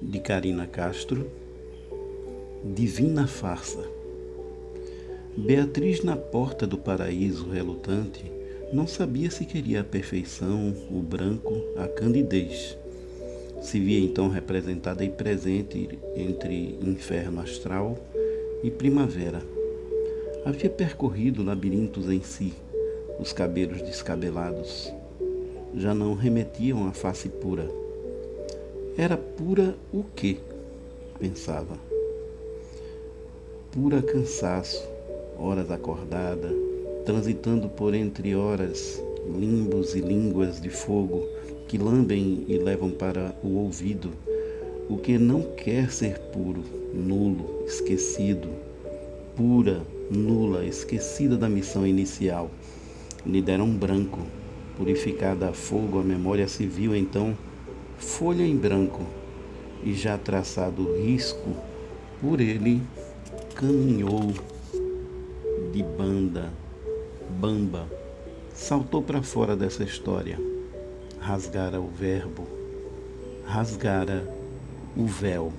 de Karina Castro, Divina Farsa. Beatriz, na porta do paraíso relutante, não sabia se queria a perfeição, o branco, a candidez. Se via então representada e presente entre inferno astral e primavera. Havia percorrido labirintos em si, os cabelos descabelados. Já não remetiam à face pura era pura o quê? Pensava. Pura cansaço, horas acordada, transitando por entre horas, limbos e línguas de fogo que lambem e levam para o ouvido o que não quer ser puro, nulo, esquecido, pura, nula, esquecida da missão inicial. Lhe deram branco, purificada a fogo, a memória civil então folha em branco, e já traçado risco, por ele caminhou de banda, bamba, saltou para fora dessa história, rasgara o verbo, rasgara o véu.